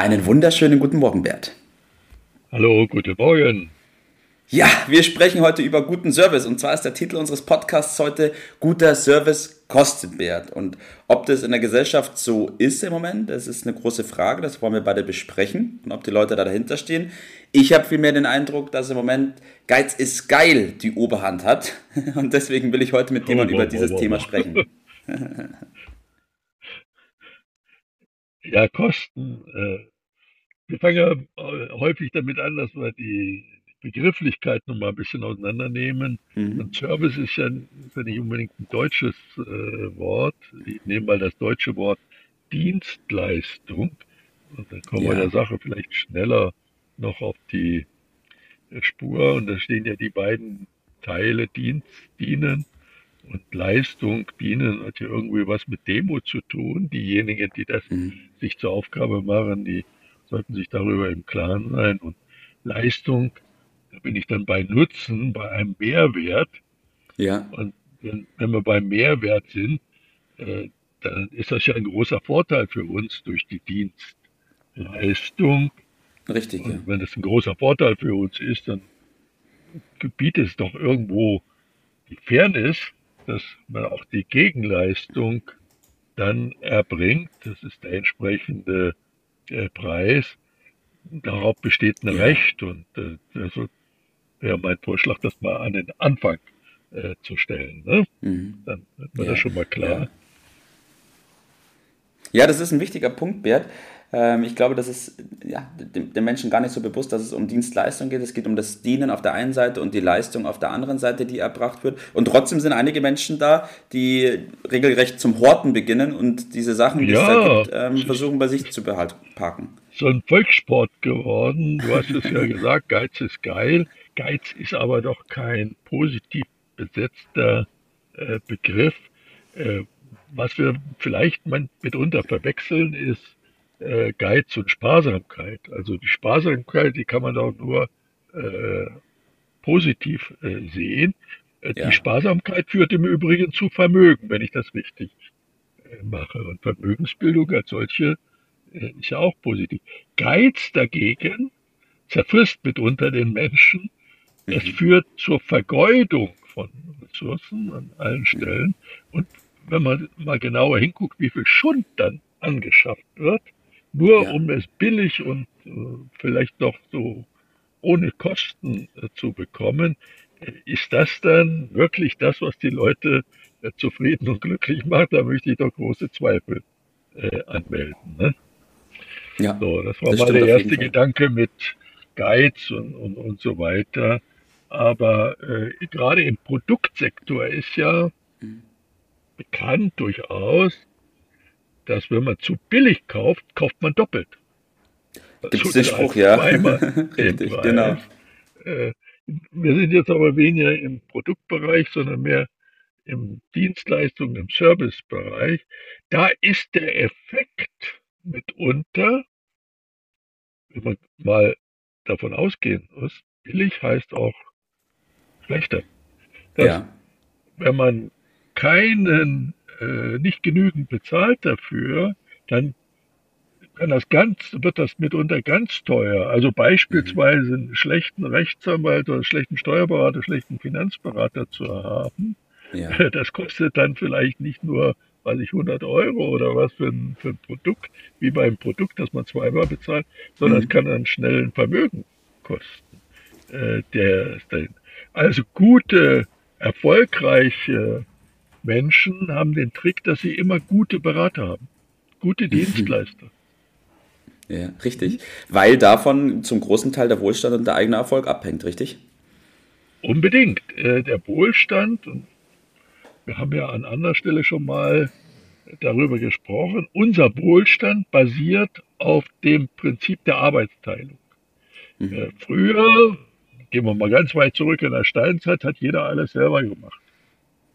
Einen wunderschönen guten Morgen, Bert. Hallo, guten Morgen. Ja, wir sprechen heute über guten Service und zwar ist der Titel unseres Podcasts heute Guter Service kostet Bert. Und ob das in der Gesellschaft so ist im Moment, das ist eine große Frage, das wollen wir beide besprechen und ob die Leute da dahinter stehen. Ich habe vielmehr den Eindruck, dass im Moment Geiz ist geil die Oberhand hat und deswegen will ich heute mit dir mal über dieses Thema sprechen. Ja, Kosten. Äh, wir fangen ja äh, häufig damit an, dass wir die Begrifflichkeit noch mal ein bisschen auseinandernehmen. Mhm. Und Service ist ja, ist ja, nicht unbedingt ein deutsches äh, Wort. Ich nehme mal das deutsche Wort Dienstleistung. Und dann kommen ja. wir der Sache vielleicht schneller noch auf die äh, Spur. Und da stehen ja die beiden Teile Dienst, dienen und Leistung dienen, hat ja irgendwie was mit Demo zu tun. Diejenigen, die das mhm. sich zur Aufgabe machen, die sollten sich darüber im Klaren sein. Und Leistung, da bin ich dann bei Nutzen, bei einem Mehrwert. Ja. Und wenn, wenn wir beim Mehrwert sind, äh, dann ist das ja ein großer Vorteil für uns durch die Dienstleistung. Richtig. Und ja. wenn das ein großer Vorteil für uns ist, dann gebietet es doch irgendwo die Fairness, dass man auch die Gegenleistung dann erbringt. Das ist der entsprechende äh, Preis. Darauf besteht ein ja. Recht und äh, also wäre mein Vorschlag, das mal an den Anfang äh, zu stellen. Ne? Mhm. Dann wird man ja. das schon mal klar. Ja. Ja, das ist ein wichtiger Punkt, Bert. Ähm, ich glaube, das ist ja, dem, Menschen gar nicht so bewusst, dass es um Dienstleistung geht. Es geht um das Dienen auf der einen Seite und die Leistung auf der anderen Seite, die erbracht wird. Und trotzdem sind einige Menschen da, die regelrecht zum Horten beginnen und diese Sachen, die ja, es da gibt, ähm, versuchen bei sich zu behalten, parken. So ein Volkssport geworden. Du hast es ja gesagt, Geiz ist geil. Geiz ist aber doch kein positiv besetzter äh, Begriff. Was wir vielleicht mitunter verwechseln, ist äh, Geiz und Sparsamkeit. Also die Sparsamkeit, die kann man doch nur äh, positiv äh, sehen. Äh, ja. Die Sparsamkeit führt im Übrigen zu Vermögen, wenn ich das richtig äh, mache. Und Vermögensbildung als solche äh, ist ja auch positiv. Geiz dagegen zerfrisst mitunter den Menschen. Mhm. Es führt zur Vergeudung von Ressourcen an allen Stellen. Und wenn man mal genauer hinguckt, wie viel Schund dann angeschafft wird, nur ja. um es billig und äh, vielleicht noch so ohne Kosten äh, zu bekommen, äh, ist das dann wirklich das, was die Leute äh, zufrieden und glücklich macht? Da möchte ich doch große Zweifel äh, anmelden. Ne? Ja, so, das war das mal der erste Gedanke mit Geiz und, und, und so weiter. Aber äh, gerade im Produktsektor ist ja mhm. Bekannt durchaus, dass wenn man zu billig kauft, kauft man doppelt. Gibt es den Spruch, ja. Richtig, genau. Äh, wir sind jetzt aber weniger im Produktbereich, sondern mehr im Dienstleistung, im Servicebereich. Da ist der Effekt mitunter, wenn man mal davon ausgehen muss, billig heißt auch schlechter. Dass, ja. Wenn man keinen äh, nicht genügend bezahlt dafür, dann das ganz, wird das mitunter ganz teuer. Also beispielsweise einen schlechten Rechtsanwalt oder einen schlechten Steuerberater, einen schlechten Finanzberater zu haben. Ja. Das kostet dann vielleicht nicht nur, weiß ich, 100 Euro oder was für ein, für ein Produkt, wie beim Produkt, das man zweimal bezahlt, sondern mhm. es kann dann schnell ein Vermögen kosten. Äh, der, also gute, erfolgreiche Menschen haben den Trick, dass sie immer gute Berater haben, gute mhm. Dienstleister. Ja, richtig. Weil davon zum großen Teil der Wohlstand und der eigene Erfolg abhängt, richtig? Unbedingt. Äh, der Wohlstand, und wir haben ja an anderer Stelle schon mal darüber gesprochen, unser Wohlstand basiert auf dem Prinzip der Arbeitsteilung. Mhm. Äh, früher, gehen wir mal ganz weit zurück in der Steinzeit, hat jeder alles selber gemacht.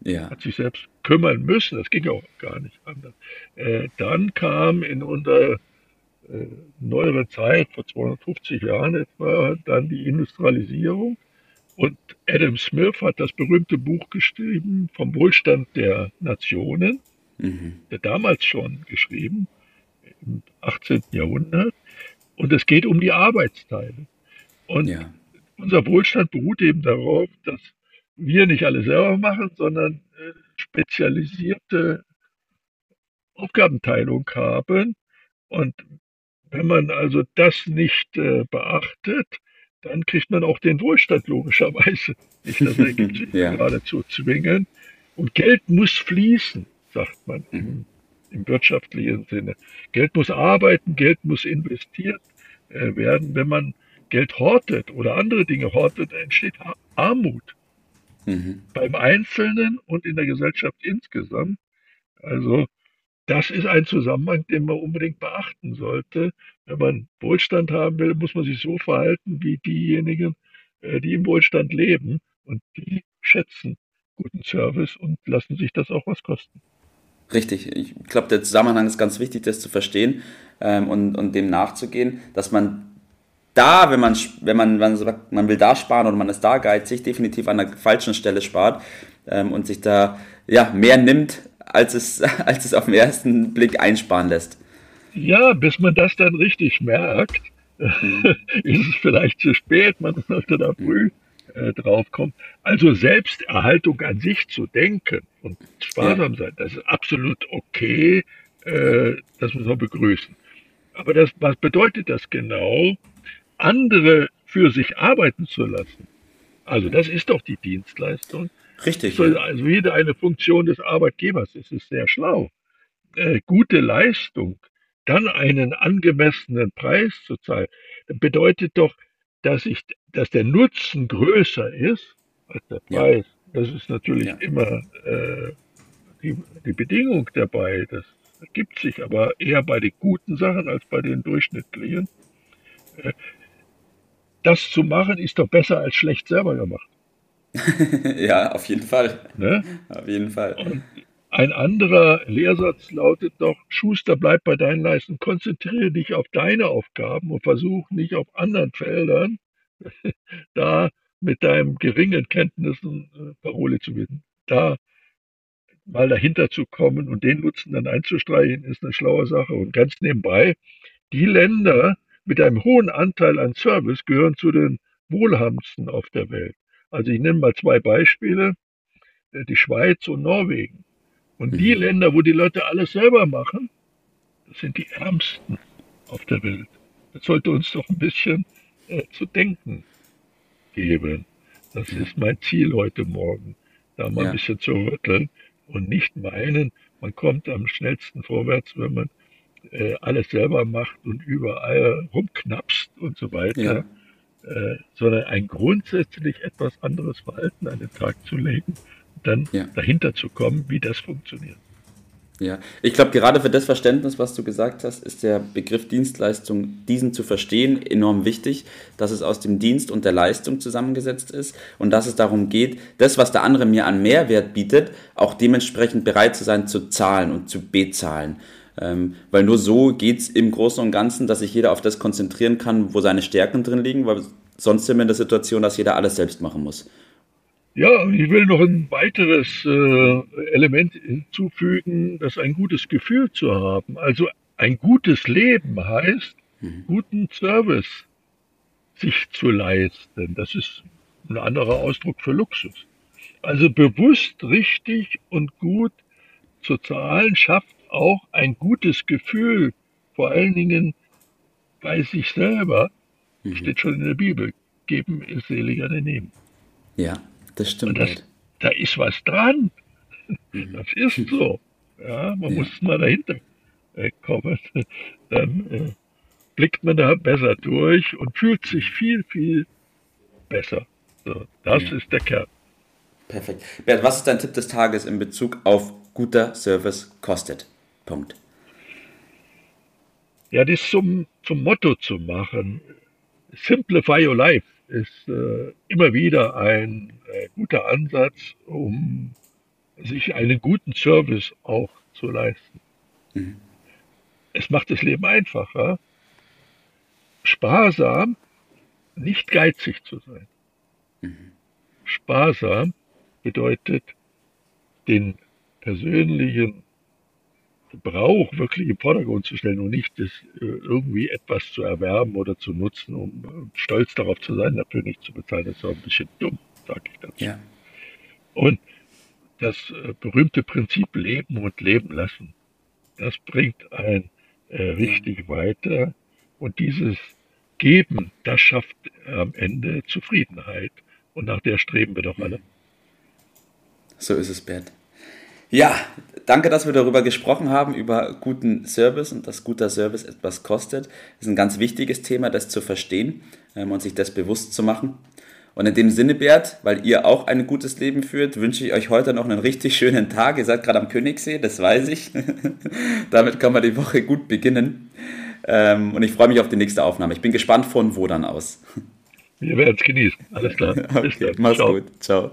Ja. Hat sich selbst kümmern müssen, das ging auch gar nicht anders. Äh, dann kam in unserer äh, neuere Zeit, vor 250 Jahren etwa, dann die Industrialisierung. Und Adam Smith hat das berühmte Buch geschrieben vom Wohlstand der Nationen, mhm. der damals schon geschrieben, im 18. Jahrhundert. Und es geht um die Arbeitsteile. Und ja. unser Wohlstand beruht eben darauf, dass wir nicht alle selber machen, sondern äh, spezialisierte Aufgabenteilung haben. Und wenn man also das nicht äh, beachtet, dann kriegt man auch den Wohlstand logischerweise nicht. Das ergibt sich ja. geradezu zwingen. Und Geld muss fließen, sagt man im, mhm. im, wirtschaftlichen Sinne. Geld muss arbeiten, Geld muss investiert äh, werden. Wenn man Geld hortet oder andere Dinge hortet, entsteht Armut. Mhm. Beim Einzelnen und in der Gesellschaft insgesamt. Also das ist ein Zusammenhang, den man unbedingt beachten sollte. Wenn man Wohlstand haben will, muss man sich so verhalten wie diejenigen, äh, die im Wohlstand leben. Und die schätzen guten Service und lassen sich das auch was kosten. Richtig. Ich glaube, der Zusammenhang ist ganz wichtig, das zu verstehen ähm, und, und dem nachzugehen, dass man da, wenn man, wenn man, man sagt, man will da sparen oder man ist da geizig, definitiv an der falschen Stelle spart ähm, und sich da ja, mehr nimmt, als es, als es auf den ersten Blick einsparen lässt. Ja, bis man das dann richtig merkt, mhm. ist es vielleicht zu spät, man sollte da früh äh, drauf kommen. Also Selbsterhaltung an sich zu denken und sparsam ja. sein, das ist absolut okay, äh, das muss man begrüßen. Aber das, was bedeutet das genau? Andere für sich arbeiten zu lassen. Also das ist doch die Dienstleistung. Richtig. Ja. Also wieder eine Funktion des Arbeitgebers. Es ist sehr schlau. Äh, gute Leistung, dann einen angemessenen Preis zu zahlen, bedeutet doch, dass ich, dass der Nutzen größer ist als der Preis. Ja. Das ist natürlich ja. immer äh, die, die Bedingung dabei. Das ergibt sich aber eher bei den guten Sachen als bei den durchschnittlichen. Äh, das zu machen, ist doch besser als schlecht selber gemacht. ja, auf jeden Fall. Ne? Auf jeden Fall. Und ein anderer Lehrsatz lautet doch, Schuster, bleib bei deinen Leisten, konzentriere dich auf deine Aufgaben und versuch nicht auf anderen Feldern da mit deinem geringen Kenntnissen äh, Parole zu werden. Da mal dahinter zu kommen und den Nutzen dann einzustreichen, ist eine schlaue Sache. Und ganz nebenbei, die Länder, mit einem hohen Anteil an Service gehören zu den wohlhabendsten auf der Welt. Also ich nenne mal zwei Beispiele, äh, die Schweiz und Norwegen. Und die mhm. Länder, wo die Leute alles selber machen, das sind die ärmsten auf der Welt. Das sollte uns doch ein bisschen äh, zu denken geben. Das ist mein Ziel heute Morgen, da mal ja. ein bisschen zu rütteln und nicht meinen, man kommt am schnellsten vorwärts, wenn man äh, alles selber macht und überall rumknapst und so weiter, ja. äh, sondern ein grundsätzlich etwas anderes Verhalten an den Tag zu legen dann ja. dahinter zu kommen, wie das funktioniert. Ja, ich glaube, gerade für das Verständnis, was du gesagt hast, ist der Begriff Dienstleistung, diesen zu verstehen, enorm wichtig, dass es aus dem Dienst und der Leistung zusammengesetzt ist und dass es darum geht, das, was der andere mir an Mehrwert bietet, auch dementsprechend bereit zu sein, zu zahlen und zu bezahlen. Ähm, weil nur so geht es im Großen und Ganzen, dass sich jeder auf das konzentrieren kann, wo seine Stärken drin liegen, weil sonst sind wir in der Situation, dass jeder alles selbst machen muss. Ja, ich will noch ein weiteres äh, Element hinzufügen, das ein gutes Gefühl zu haben. Also ein gutes Leben heißt, mhm. guten Service sich zu leisten. Das ist ein anderer Ausdruck für Luxus. Also bewusst richtig und gut zu zahlen schafft auch ein gutes Gefühl, vor allen Dingen bei sich selber, mhm. steht schon in der Bibel, geben ist seliger denn nehmen. Ja, das stimmt. Das, halt. Da ist was dran. Mhm. Das ist so. Ja, man ja. muss mal dahinter äh, kommen. Dann äh, blickt man da besser durch und fühlt sich viel, viel besser. So, das ja. ist der Kern. Perfekt. Bert, was ist dein Tipp des Tages in Bezug auf guter Service kostet? Punkt. ja, das zum, zum Motto zu machen. Simplify your life ist äh, immer wieder ein äh, guter Ansatz, um sich einen guten Service auch zu leisten. Mhm. Es macht das Leben einfacher, sparsam, nicht geizig zu sein. Mhm. Sparsam bedeutet, den persönlichen Gebrauch wirklich im Vordergrund zu stellen und nicht das, äh, irgendwie etwas zu erwerben oder zu nutzen, um stolz darauf zu sein, dafür nicht zu bezahlen. Das ist auch ein bisschen dumm, sage ich dazu. Ja. Und das äh, berühmte Prinzip Leben und Leben lassen, das bringt ein äh, richtig weiter. Und dieses Geben, das schafft am Ende Zufriedenheit. Und nach der streben wir doch alle. So ist es, Bert. Ja, danke, dass wir darüber gesprochen haben, über guten Service und dass guter Service etwas kostet. Das ist ein ganz wichtiges Thema, das zu verstehen ähm, und sich das bewusst zu machen. Und in dem Sinne, Bert, weil ihr auch ein gutes Leben führt, wünsche ich euch heute noch einen richtig schönen Tag. Ihr seid gerade am Königssee, das weiß ich. Damit kann man die Woche gut beginnen. Ähm, und ich freue mich auf die nächste Aufnahme. Ich bin gespannt von wo dann aus. Wir werden es genießen. Alles klar. Okay, mach's Ciao. gut. Ciao.